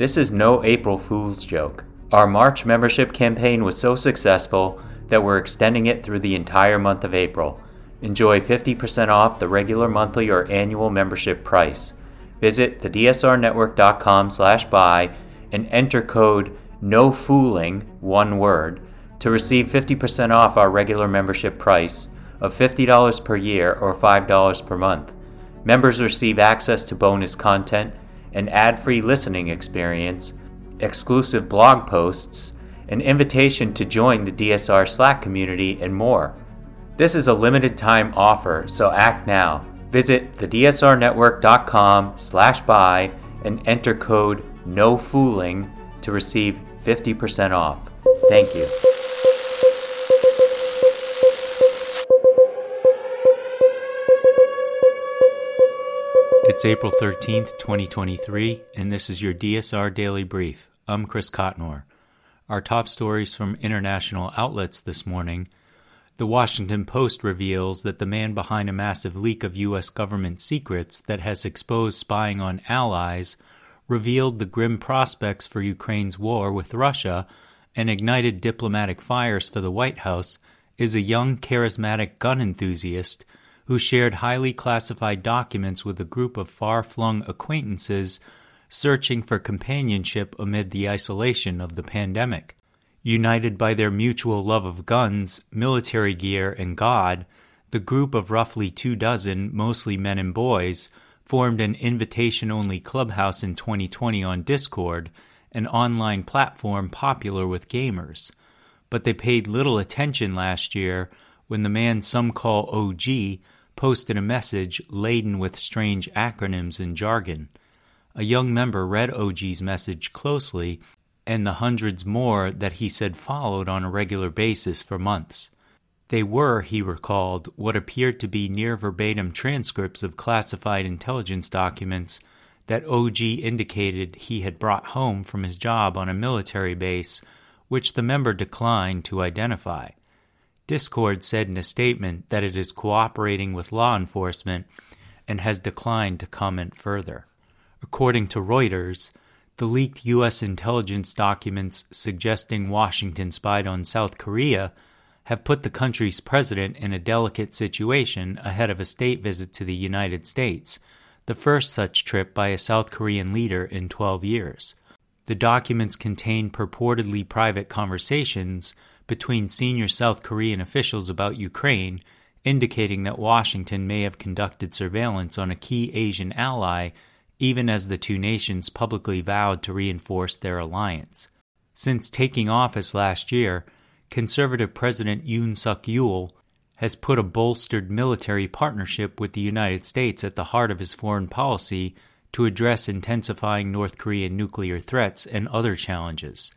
This is no April Fool's joke. Our March membership campaign was so successful that we're extending it through the entire month of April. Enjoy 50% off the regular monthly or annual membership price. Visit thedsrnetwork.com slash buy and enter code NOFOOLING, one word, to receive 50% off our regular membership price of $50 per year or $5 per month. Members receive access to bonus content, an ad-free listening experience, exclusive blog posts, an invitation to join the DSR Slack community, and more. This is a limited time offer, so act now. Visit thedsrnetwork.com slash buy and enter code NOFOOLING to receive 50% off. Thank you. It's April 13th, 2023, and this is your DSR Daily Brief. I'm Chris Cotnor. Our top stories from international outlets this morning. The Washington Post reveals that the man behind a massive leak of U.S. government secrets that has exposed spying on allies revealed the grim prospects for Ukraine's war with Russia and ignited diplomatic fires for the White House is a young, charismatic gun enthusiast who shared highly classified documents with a group of far flung acquaintances searching for companionship amid the isolation of the pandemic. United by their mutual love of guns, military gear, and God, the group of roughly two dozen, mostly men and boys, formed an invitation only clubhouse in 2020 on Discord, an online platform popular with gamers. But they paid little attention last year when the man some call OG posted a message laden with strange acronyms and jargon. A young member read OG's message closely, and the hundreds more that he said followed on a regular basis for months. They were, he recalled, what appeared to be near verbatim transcripts of classified intelligence documents that OG indicated he had brought home from his job on a military base, which the member declined to identify. Discord said in a statement that it is cooperating with law enforcement and has declined to comment further. According to Reuters, the leaked U.S. intelligence documents suggesting Washington spied on South Korea have put the country's president in a delicate situation ahead of a state visit to the United States, the first such trip by a South Korean leader in 12 years. The documents contain purportedly private conversations between senior South Korean officials about Ukraine, indicating that Washington may have conducted surveillance on a key Asian ally even as the two nations publicly vowed to reinforce their alliance. Since taking office last year, conservative President Yoon Suk Yeol has put a bolstered military partnership with the United States at the heart of his foreign policy to address intensifying North Korean nuclear threats and other challenges.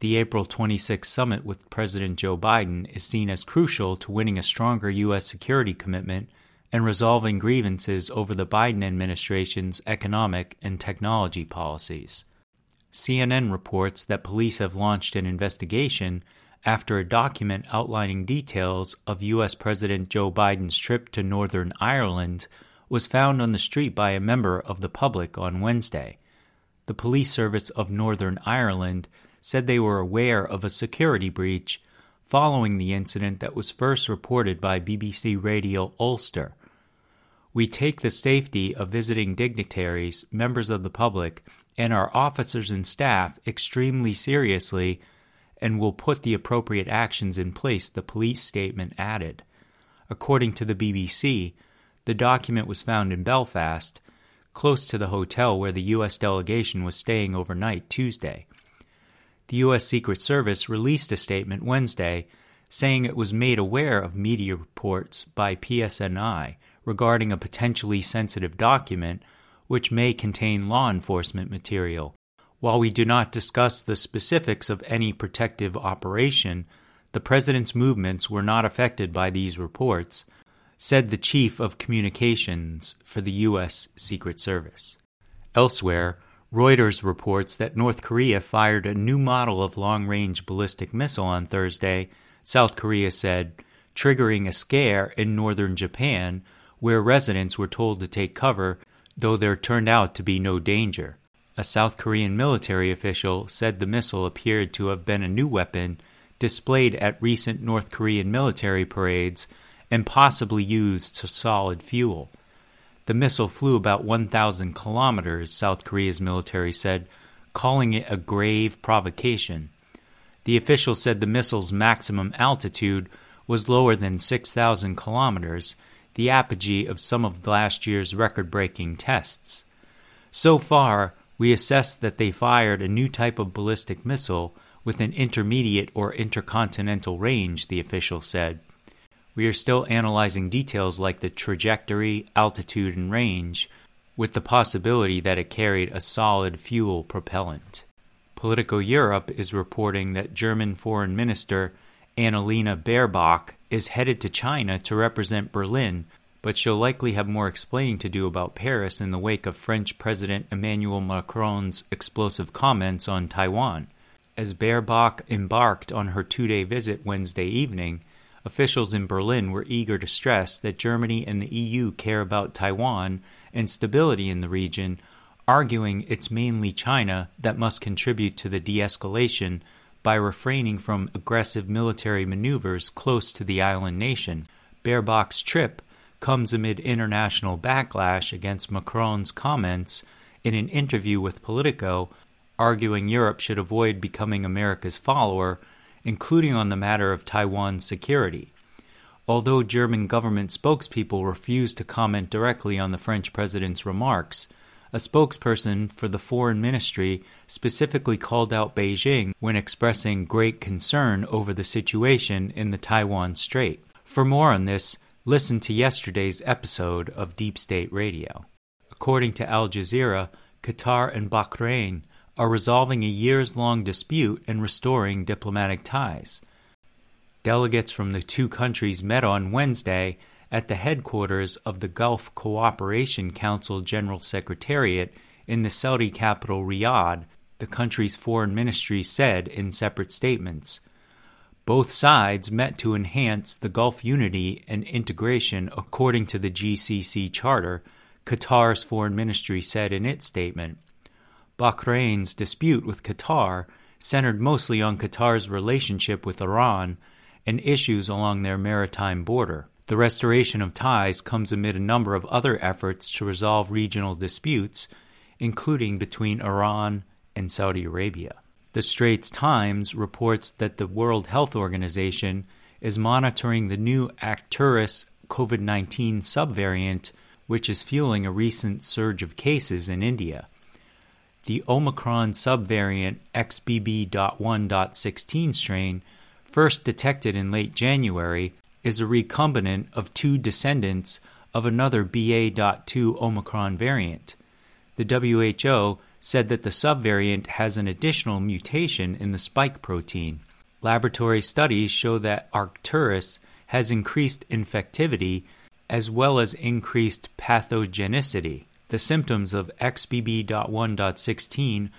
The April 26 summit with President Joe Biden is seen as crucial to winning a stronger U.S. security commitment and resolving grievances over the Biden administration's economic and technology policies. CNN reports that police have launched an investigation after a document outlining details of U.S. President Joe Biden's trip to Northern Ireland was found on the street by a member of the public on Wednesday. The police service of Northern Ireland said they were aware of a security breach following the incident that was first reported by BBC Radio Ulster. We take the safety of visiting dignitaries, members of the public, and our officers and staff extremely seriously and will put the appropriate actions in place, the police statement added. According to the BBC, the document was found in Belfast, close to the hotel where the U.S. delegation was staying overnight Tuesday the U.S. Secret Service released a statement Wednesday saying it was made aware of media reports by PSNI regarding a potentially sensitive document which may contain law enforcement material. While we do not discuss the specifics of any protective operation, the President's movements were not affected by these reports, said the Chief of Communications for the U.S. Secret Service. Elsewhere, Reuters reports that North Korea fired a new model of long range ballistic missile on Thursday, South Korea said, triggering a scare in northern Japan, where residents were told to take cover, though there turned out to be no danger. a South Korean military official said the missile appeared to have been a new weapon displayed at recent North Korean military parades and possibly used to solid fuel. The missile flew about 1,000 kilometers, South Korea's military said, calling it a grave provocation. The official said the missile's maximum altitude was lower than 6,000 kilometers, the apogee of some of last year's record breaking tests. So far, we assessed that they fired a new type of ballistic missile with an intermediate or intercontinental range, the official said. We are still analyzing details like the trajectory, altitude, and range, with the possibility that it carried a solid fuel propellant. Politico Europe is reporting that German Foreign Minister Annalena Baerbock is headed to China to represent Berlin but she'll likely have more explaining to do about Paris in the wake of French President Emmanuel Macron's explosive comments on Taiwan. As Baerbock embarked on her two day visit Wednesday evening, officials in Berlin were eager to stress that Germany and the EU care about Taiwan and stability in the region, arguing it's mainly China that must contribute to the de escalation by refraining from aggressive military maneuvers close to the island nation. Baerbock's trip comes amid international backlash against Macron's comments in an interview with Politico, arguing Europe should avoid becoming America's follower, including on the matter of Taiwan's security. Although German government spokespeople refused to comment directly on the French president's remarks, a spokesperson for the foreign ministry specifically called out Beijing when expressing great concern over the situation in the Taiwan Strait. For more on this, Listen to yesterday's episode of Deep State Radio. According to Al Jazeera, Qatar and Bahrain are resolving a years long dispute and restoring diplomatic ties. Delegates from the two countries met on Wednesday at the headquarters of the Gulf Cooperation Council General Secretariat in the Saudi capital Riyadh, the country's foreign ministry said in separate statements. Both sides met to enhance the Gulf unity and integration according to the GCC Charter, Qatar's foreign ministry said in its statement. Bahrain's dispute with Qatar centered mostly on Qatar's relationship with Iran and issues along their maritime border. The restoration of ties comes amid a number of other efforts to resolve regional disputes, including between Iran and Saudi Arabia. The Straits Times reports that the World Health Organization is monitoring the new Arcturus COVID 19 subvariant, which is fueling a recent surge of cases in India. The Omicron subvariant XBB.1.16 strain, first detected in late January, is a recombinant of two descendants of another BA.2 Omicron variant. The WHO said that the subvariant has an additional mutation in the spike protein. Laboratory studies show that Arcturus has increased infectivity as well as increased pathogenicity. The symptoms of XBB.1.16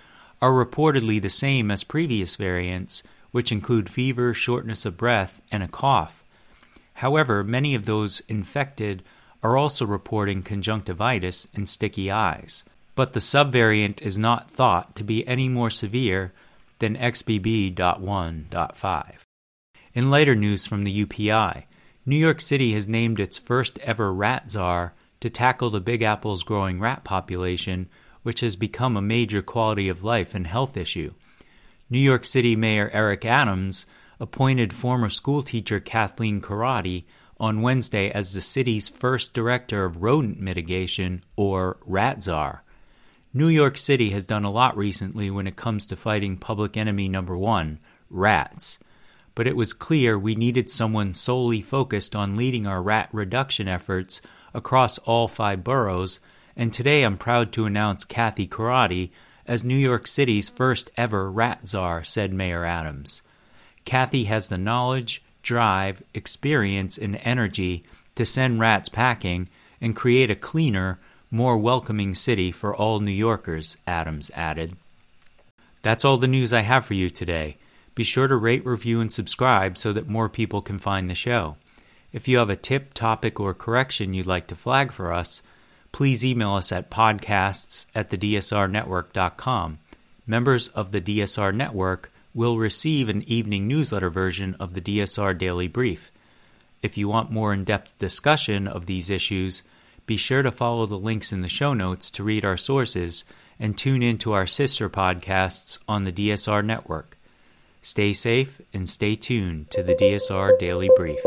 are reportedly the same as previous variants, which include fever, shortness of breath, and a cough. However, many of those infected are also reporting conjunctivitis and sticky eyes but the subvariant is not thought to be any more severe than XBB.1.5. In later news from the UPI, New York City has named its first ever rat czar to tackle the Big Apple's growing rat population, which has become a major quality of life and health issue. New York City Mayor Eric Adams appointed former schoolteacher Kathleen Corradi on Wednesday as the city's first director of rodent mitigation, or rat czar. New York City has done a lot recently when it comes to fighting public enemy number one, rats. But it was clear we needed someone solely focused on leading our rat reduction efforts across all five boroughs, and today I'm proud to announce Kathy Corradi as New York City's first ever rat czar, said Mayor Adams. Kathy has the knowledge, drive, experience, and energy to send rats packing and create a cleaner, more welcoming city for all New Yorkers, Adams added. That's all the news I have for you today. Be sure to rate, review, and subscribe so that more people can find the show. If you have a tip, topic, or correction you'd like to flag for us, please email us at podcasts at thedsrnetwork.com. Members of the DSR Network will receive an evening newsletter version of the DSR Daily Brief. If you want more in depth discussion of these issues, be sure to follow the links in the show notes to read our sources and tune in to our sister podcasts on the DSR network. Stay safe and stay tuned to the DSR Daily Brief.